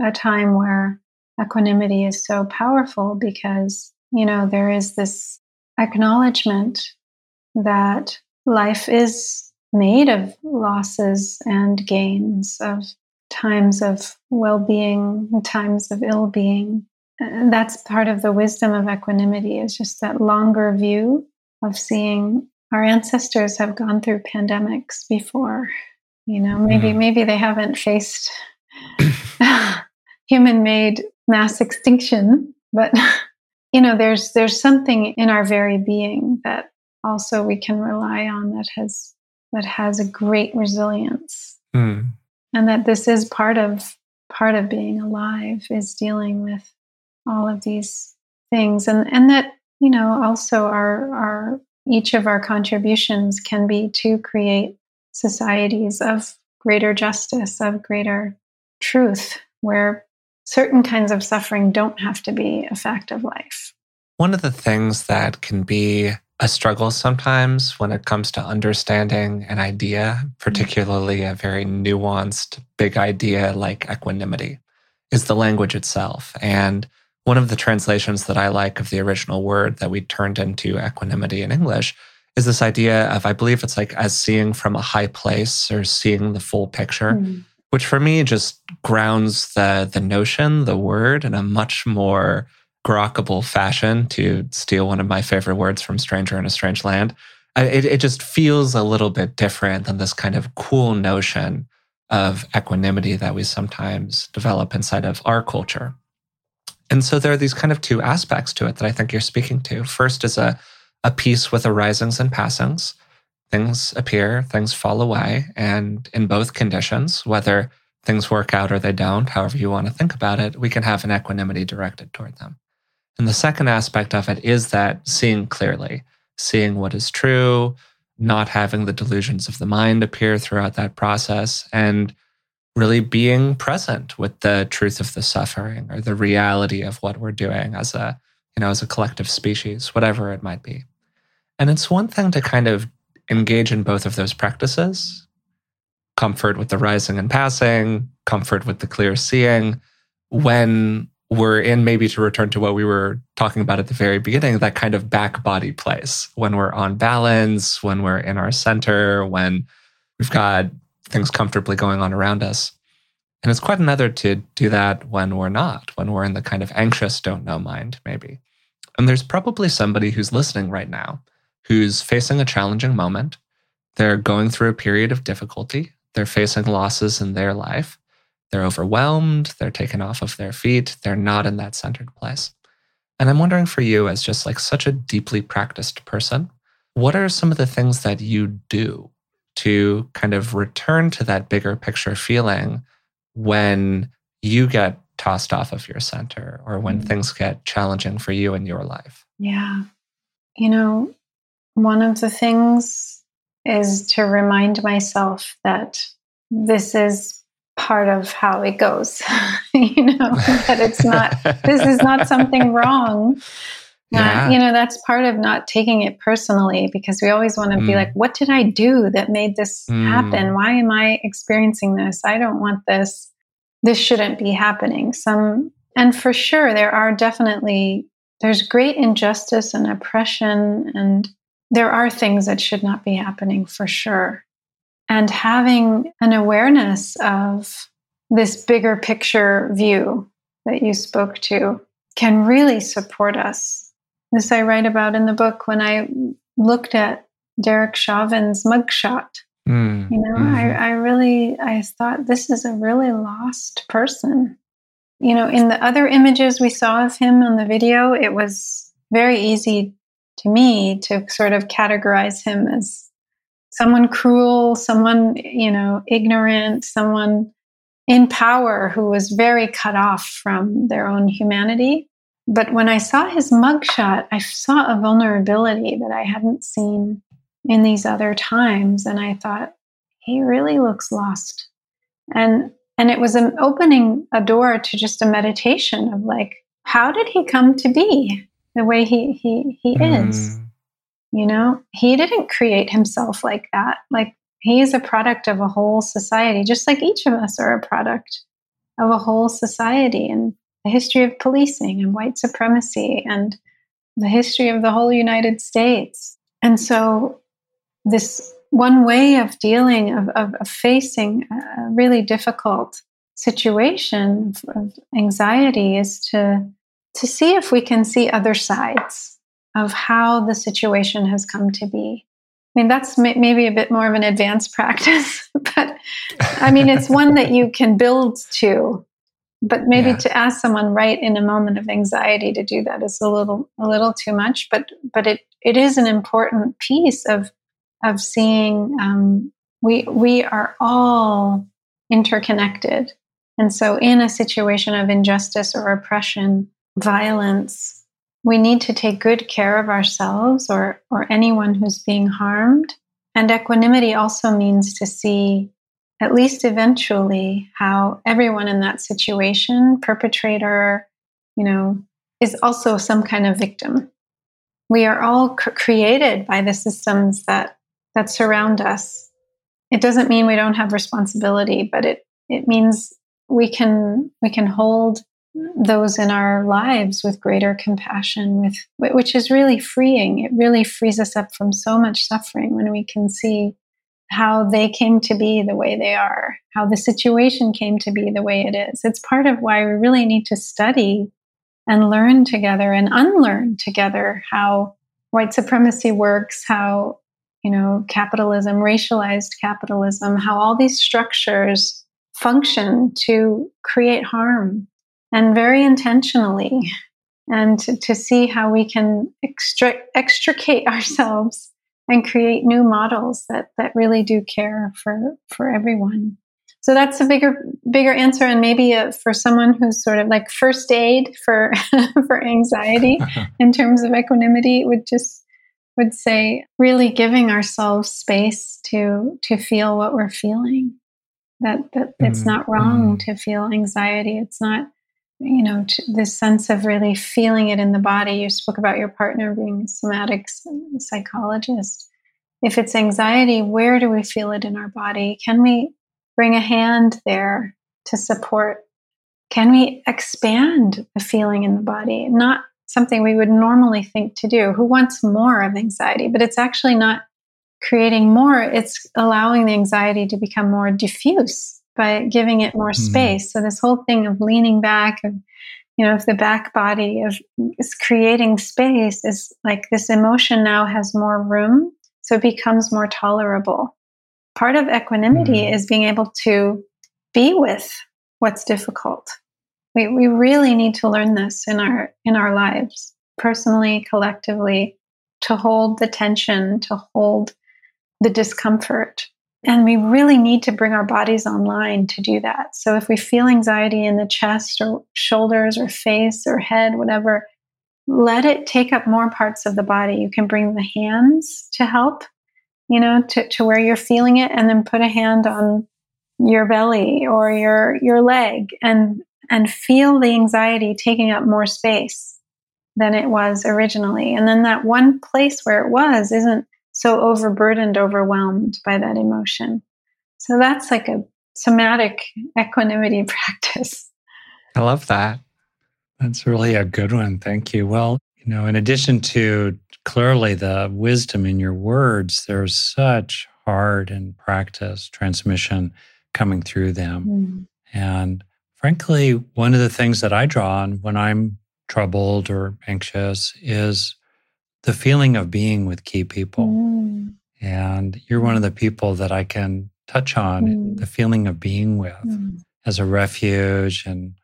C: a time where equanimity is so powerful because, you know, there is this acknowledgement that life is made of losses and gains, of times of well being, times of ill being. That's part of the wisdom of equanimity, is just that longer view of seeing our ancestors have gone through pandemics before. You know, maybe mm. maybe they haven't faced human made mass extinction, but you know, there's there's something in our very being that also we can rely on that has that has a great resilience. Mm. And that this is part of part of being alive is dealing with all of these things and and that you know also our our each of our contributions can be to create societies of greater justice of greater truth where certain kinds of suffering don't have to be a fact of life
A: one of the things that can be a struggle sometimes when it comes to understanding an idea, mm-hmm. particularly a very nuanced, big idea like equanimity, is the language itself. And one of the translations that I like of the original word that we turned into equanimity in English is this idea of, I believe it's like as seeing from a high place or seeing the full picture. Mm. which for me just grounds the the notion, the word in a much more grokkable fashion, to steal one of my favorite words from Stranger in a Strange Land. It, it just feels a little bit different than this kind of cool notion of equanimity that we sometimes develop inside of our culture. And so there are these kind of two aspects to it that I think you're speaking to. First is a, a peace with arisings and passings. Things appear, things fall away. And in both conditions, whether things work out or they don't, however you want to think about it, we can have an equanimity directed toward them. And the second aspect of it is that seeing clearly, seeing what is true, not having the delusions of the mind appear throughout that process, and really being present with the truth of the suffering or the reality of what we're doing as a you know as a collective species whatever it might be. And it's one thing to kind of engage in both of those practices comfort with the rising and passing comfort with the clear seeing when we're in maybe to return to what we were talking about at the very beginning that kind of back body place when we're on balance when we're in our center when we've got things comfortably going on around us. And it's quite another to do that when we're not, when we're in the kind of anxious, don't know mind, maybe. And there's probably somebody who's listening right now who's facing a challenging moment. They're going through a period of difficulty. They're facing losses in their life. They're overwhelmed. They're taken off of their feet. They're not in that centered place. And I'm wondering for you, as just like such a deeply practiced person, what are some of the things that you do to kind of return to that bigger picture feeling when you get tossed off of your center or when mm things get challenging for you in your life?
C: Yeah. You know, one of the things is to remind myself that this is part of how it goes. you know, that it's not, this is not something wrong yeah. you know, that's part of not taking it personally because we always want to mm. be like, what did I do that made this mm. happen? Why am I experiencing this? I don't want this. This shouldn't be happening. Some, and for sure, there are definitely, there's great injustice and oppression, and there are things that should not be happening for sure. And having an awareness of this bigger picture view that you spoke to can really support us this I write about in the book when I looked at Derek Chauvin's mugshot. Mm, you know, mm. I, mm-hmm. I really I thought this is a really lost person. You know, in the other images we saw of him on the video, it was very easy to me to sort of categorize him as someone cruel, someone, you know, ignorant, someone in power who was very cut off from their own humanity. But when I saw his mugshot, I saw a vulnerability that I hadn't seen in these other times. And I thought, he really looks lost. And and it was an opening a door to just a meditation of like, how did he come to be the way he he he mm. You know, he didn't create himself like that. Like he is a product of a whole society, just like each of us are a product of a whole society. And the history of policing and white supremacy and the history of the whole United States. And so, this one way of dealing, of, of, of facing a really difficult situation of anxiety is to, to see if we can see other sides of how the situation has come to be. I mean, that's maybe a bit more of an advanced practice, but I mean, it's one that you can build to but maybe yeah. to ask someone right in a moment of anxiety to do that is a little a little too much but but it it is an important piece of of seeing um, we we are all interconnected and so in a situation of injustice or oppression violence we need to take good care of ourselves or or anyone who's being harmed and equanimity also means to see at least eventually, how everyone in that situation, perpetrator, you know, is also some kind of victim. We are all c- created by the systems that that surround us. It doesn't mean we don't have responsibility, but it it means we can we can hold those in our lives with greater compassion with which is really freeing it really frees us up from so much suffering when we can see how they came to be the way they are, how the situation came to be the way it is. It's part of why we really need to study and learn together and unlearn together how white supremacy works, how you know capitalism, racialized capitalism, how all these structures function to create harm and very intentionally and to, to see how we can extricate ourselves and create new models that that really do care for for everyone so that's a bigger bigger answer and maybe a, for someone who's sort of like first aid for for anxiety in terms of equanimity would just would say really giving ourselves space to to feel what we're feeling that that mm-hmm. it's not wrong mm-hmm. to feel anxiety it's not you know this sense of really feeling it in the body. You spoke about your partner being a somatic psychologist. If it's anxiety where do we feel it in our body? Can we bring a hand there to support? Can we expand the feeling in the body? Not something we would normally think to do. Who wants more of anxiety? But it's actually not creating more it's allowing the anxiety to become more diffuse by giving it more mm-hmm. space. Mm. So this whole thing of leaning back of you know, if the back body of is creating space is like this emotion now has more room, so it becomes more tolerable. Part of equanimity mm. is being able to be with what's difficult. We we really need to learn this in our in our lives, personally, collectively, to hold the tension, to hold the discomfort and we really need to bring our bodies online to do that. So if we feel anxiety in the chest or shoulders or face or head, whatever, let it take up more parts of the body. You can bring the hands to help, you know, to, to where you're feeling it, and then put a hand on your belly or your your leg and and feel the anxiety taking up more space than it was originally. And then that one place where it was isn't so overburdened, overwhelmed by that emotion. So that's like a somatic equanimity practice.
A: I love that.
B: That's really a good one. Thank you. Well, you know, in addition to clearly the wisdom in your words, there's such heart and practice transmission coming through them. Mm. And frankly, one of the things that I draw on when I'm troubled or anxious is the feeling of being with key people. Mm. And you're one of the people that I can touch on mm. the feeling of being with mm. as a refuge and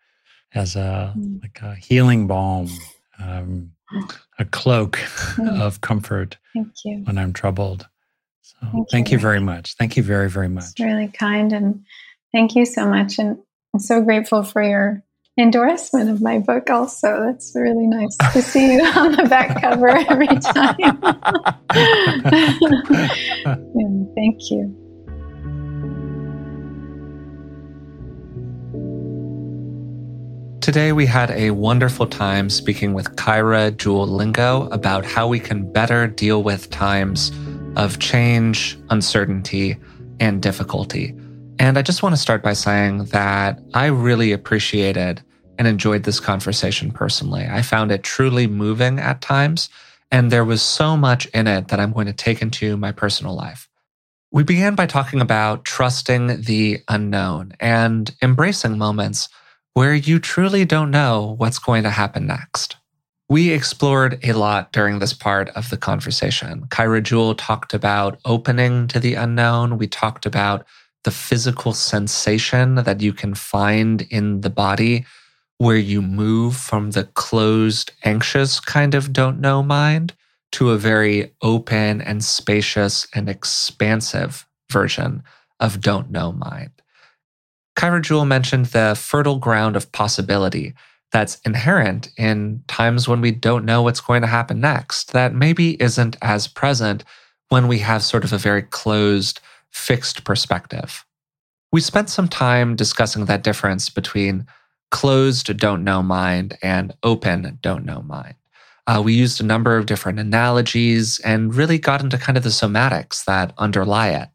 B: as a mm. like a healing balm, um, a cloak mm. of comfort when I'm troubled. So thank, thank you. you. very much. Thank you very, very much.
C: It's really kind and thank you so much. And I'm so grateful for your endorsement of my book also. That's really nice to see you on the back cover every time. Thank you.
A: Today, we had a wonderful time speaking with Kaira Jewel Lingo about how we can better deal with times of change, uncertainty, and difficulty. And I just want to start by saying that I really appreciated and enjoyed this conversation personally. I found it truly moving at times, and there was so much in it that I'm going to take into my personal life. We began by talking about trusting the unknown and embracing moments where you truly don't know what's going to happen next. We explored a lot during this part of the conversation. Kaira Jewel talked about opening to the unknown. We talked about the physical sensation that you can find in the body where you move from the closed, anxious kind of don't know mind to a very open and spacious and expansive version of don't know mind. Kaira Jewel mentioned the fertile ground of possibility that's inherent in times when we don't know what's going to happen next, that maybe isn't as present when we have sort of a very closed, fixed perspective. We spent some time discussing that difference between closed don't know mind and open don't know mind. Uh, we used a number of different analogies and really got into kind of the somatics that underlie it.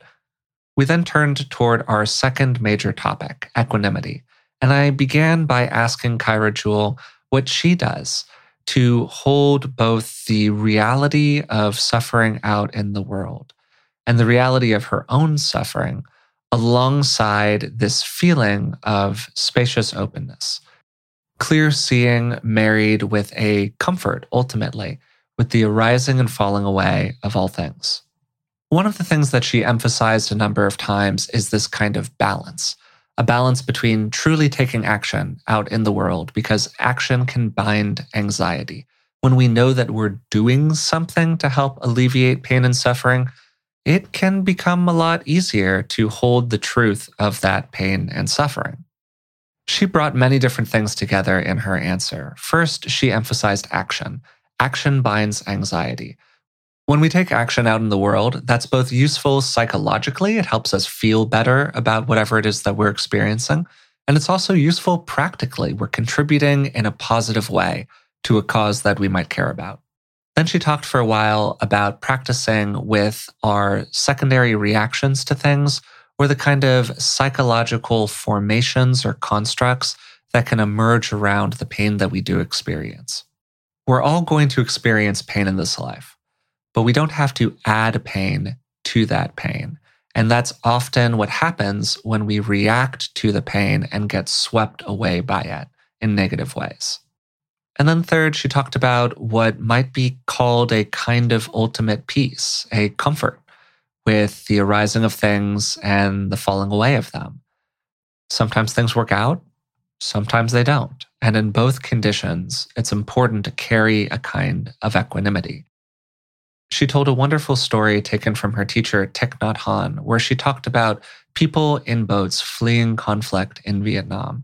A: We then turned toward our second major topic, equanimity. And I began by asking Kaira Jewel what she does to hold both the reality of suffering out in the world and the reality of her own suffering alongside this feeling of spacious openness. Clear seeing married with a comfort, ultimately, with the arising and falling away of all things. One of the things that she emphasized a number of times is this kind of balance a balance between truly taking action out in the world, because action can bind anxiety. When we know that we're doing something to help alleviate pain and suffering, it can become a lot easier to hold the truth of that pain and suffering. She brought many different things together in her answer. First, she emphasized action. Action binds anxiety. When we take action out in the world, that's both useful psychologically, it helps us feel better about whatever it is that we're experiencing. And it's also useful practically. We're contributing in a positive way to a cause that we might care about. Then she talked for a while about practicing with our secondary reactions to things or the kind of psychological formations or constructs that can emerge around the pain that we do experience. We're all going to experience pain in this life but we don't have to add pain to that pain. And that's often what happens when we react to the pain and get swept away by it in negative ways. And then, third, she talked about what might be called a kind of ultimate peace, a comfort with the arising of things and the falling away of them. Sometimes things work out, sometimes they don't. And in both conditions, it's important to carry a kind of equanimity. She told a wonderful story taken from her teacher, Thich Nhat Hanh, where she talked about people in boats fleeing conflict in Vietnam.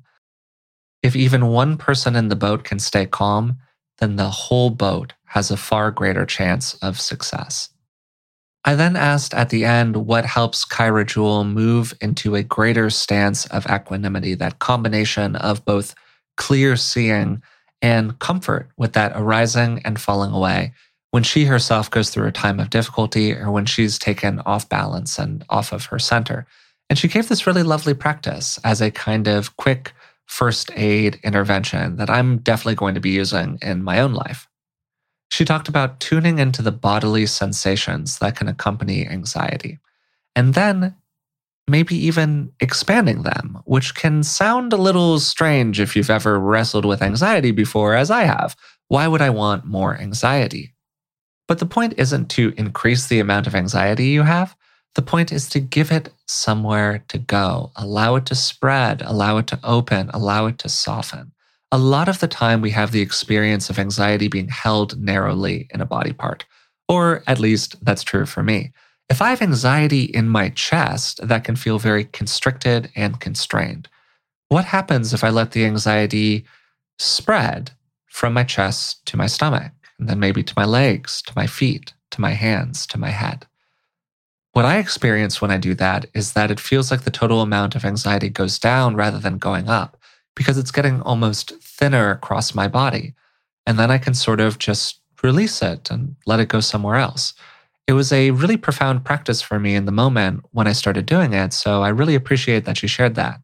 A: If even one person in the boat can stay calm, then the whole boat has a far greater chance of success. I then asked at the end what helps Kaira Jewel move into a greater stance of equanimity, that combination of both clear seeing and comfort with that arising and falling away when she herself goes through a time of difficulty or when she's taken off balance and off of her center. And she gave this really lovely practice as a kind of quick first aid intervention that I'm definitely going to be using in my own life. She talked about tuning into the bodily sensations that can accompany anxiety, and then maybe even expanding them, which can sound a little strange if you've ever wrestled with anxiety before, as I have. Why would I want more anxiety? But the point isn't to increase the amount of anxiety you have. The point is to give it somewhere to go, allow it to spread, allow it to open, allow it to soften. A lot of the time, we have the experience of anxiety being held narrowly in a body part, or at least that's true for me. If I have anxiety in my chest, that can feel very constricted and constrained. What happens if I let the anxiety spread from my chest to my stomach? and then maybe to my legs, to my feet, to my hands, to my head. What I experience when I do that is that it feels like the total amount of anxiety goes down rather than going up because it's getting almost thinner across my body. And then I can sort of just release it and let it go somewhere else. It was a really profound practice for me in the moment when I started doing it. So I really appreciate that you shared that.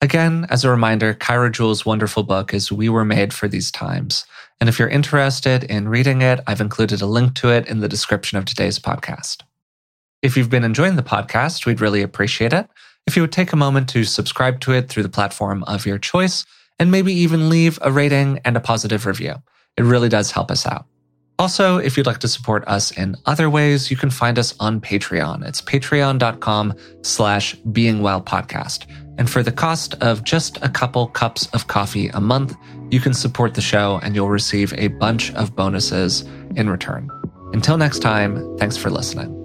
A: Again, as a reminder, Kaira Jewel's wonderful book is We Were Made for These Times. And if you're interested in reading it, I've included a link to it in the description of today's podcast. If you've been enjoying the podcast, we'd really appreciate it if you would take a moment to subscribe to it through the platform of your choice and maybe even leave a rating and a positive review. It really does help us out. Also, if you'd like to support us in other ways, you can find us on Patreon. It's patreon.com slash beingwellpodcast. And for the cost of just a couple cups of coffee a month, you can support the show and you'll receive a bunch of bonuses in return. Until next time, thanks for listening.